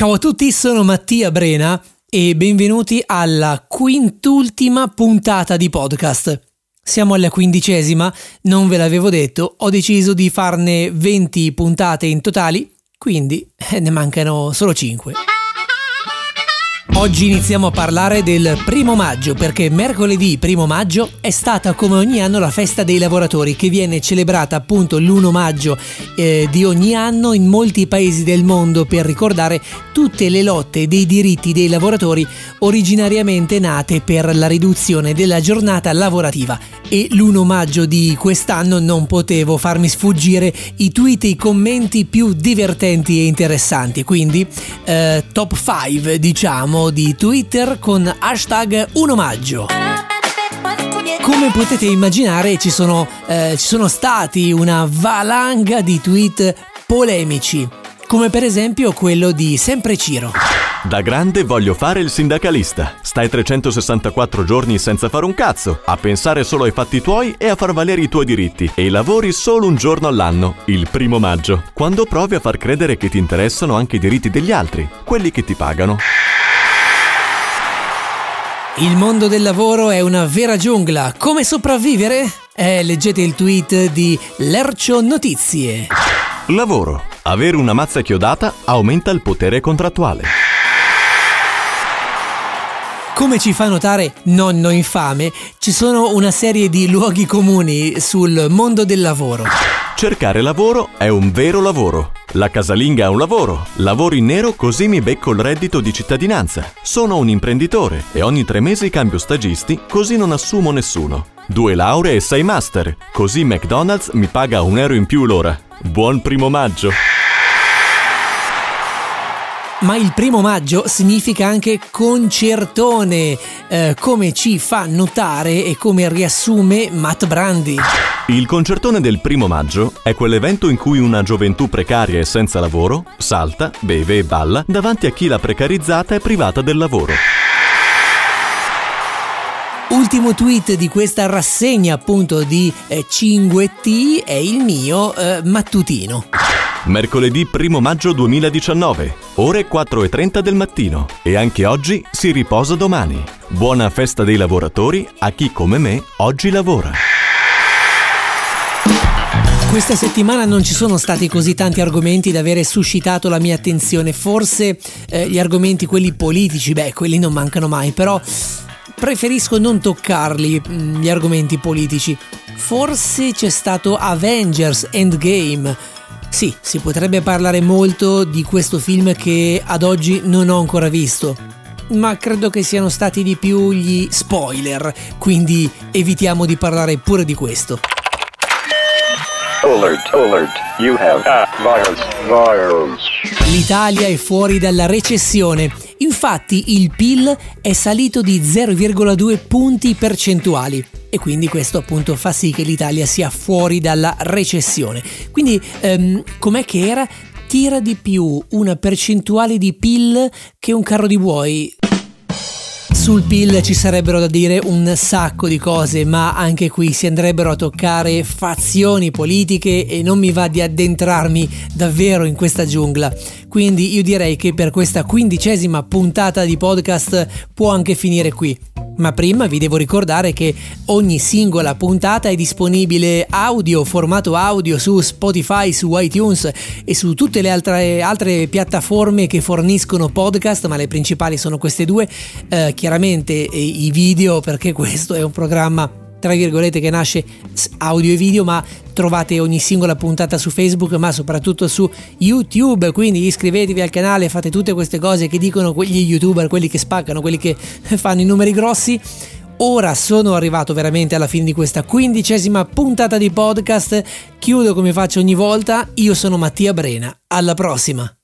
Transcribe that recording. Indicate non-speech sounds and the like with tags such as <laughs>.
Ciao a tutti, sono Mattia Brena e benvenuti alla quintultima puntata di podcast. Siamo alla quindicesima, non ve l'avevo detto, ho deciso di farne 20 puntate in totali, quindi eh, ne mancano solo 5. Oggi iniziamo a parlare del primo maggio perché mercoledì primo maggio è stata come ogni anno la festa dei lavoratori che viene celebrata appunto l'1 maggio eh, di ogni anno in molti paesi del mondo per ricordare tutte le lotte dei diritti dei lavoratori originariamente nate per la riduzione della giornata lavorativa. E l'1 maggio di quest'anno non potevo farmi sfuggire i tweet e i commenti più divertenti e interessanti. Quindi eh, top 5 diciamo di Twitter con hashtag 1 maggio. Come potete immaginare ci sono, eh, ci sono stati una valanga di tweet polemici, come per esempio quello di Sempre Ciro. Da grande voglio fare il sindacalista. Stai 364 giorni senza fare un cazzo, a pensare solo ai fatti tuoi e a far valere i tuoi diritti. E lavori solo un giorno all'anno, il primo maggio, quando provi a far credere che ti interessano anche i diritti degli altri, quelli che ti pagano. Il mondo del lavoro è una vera giungla. Come sopravvivere? Eh, leggete il tweet di Lercio Notizie. Lavoro. Avere una mazza chiodata aumenta il potere contrattuale. Come ci fa notare nonno infame, ci sono una serie di luoghi comuni sul mondo del lavoro. Cercare lavoro è un vero lavoro. La casalinga ha un lavoro. Lavoro in nero così mi becco il reddito di cittadinanza. Sono un imprenditore e ogni tre mesi cambio stagisti così non assumo nessuno. Due lauree e sei master. Così McDonald's mi paga un euro in più l'ora. Buon primo maggio! Ma il primo maggio significa anche concertone, eh, come ci fa notare e come riassume Matt Brandi. Il concertone del primo maggio è quell'evento in cui una gioventù precaria e senza lavoro salta, beve e balla davanti a chi la precarizzata è privata del lavoro. Ultimo tweet di questa rassegna appunto di eh, Cinguetti è il mio eh, mattutino. Mercoledì 1 maggio 2019, ore 4.30 del mattino. E anche oggi si riposa domani. Buona festa dei lavoratori a chi come me oggi lavora. Questa settimana non ci sono stati così tanti argomenti da avere suscitato la mia attenzione, forse eh, gli argomenti quelli politici, beh, quelli non mancano mai, però preferisco non toccarli mm, gli argomenti politici. Forse c'è stato Avengers Endgame. Sì, si potrebbe parlare molto di questo film che ad oggi non ho ancora visto, ma credo che siano stati di più gli spoiler, quindi evitiamo di parlare pure di questo. Alert, alert, you have a virus, virus. L'Italia è fuori dalla recessione. Infatti il PIL è salito di 0,2 punti percentuali e quindi questo appunto fa sì che l'Italia sia fuori dalla recessione. Quindi ehm, com'è che era? Tira di più una percentuale di PIL che un carro di buoi. Sul PIL ci sarebbero da dire un sacco di cose, ma anche qui si andrebbero a toccare fazioni politiche e non mi va di addentrarmi davvero in questa giungla. Quindi io direi che per questa quindicesima puntata di podcast può anche finire qui. Ma prima vi devo ricordare che ogni singola puntata è disponibile audio, formato audio su Spotify, su iTunes e su tutte le altre, altre piattaforme che forniscono podcast, ma le principali sono queste due. Eh, chiaramente i video perché questo è un programma tra virgolette che nasce audio e video ma trovate ogni singola puntata su Facebook ma soprattutto su YouTube. Quindi iscrivetevi al canale fate tutte queste cose che dicono quegli youtuber quelli che spaccano quelli che <laughs> fanno i numeri grossi. Ora sono arrivato veramente alla fine di questa quindicesima puntata di podcast. Chiudo come faccio ogni volta. Io sono Mattia Brena. Alla prossima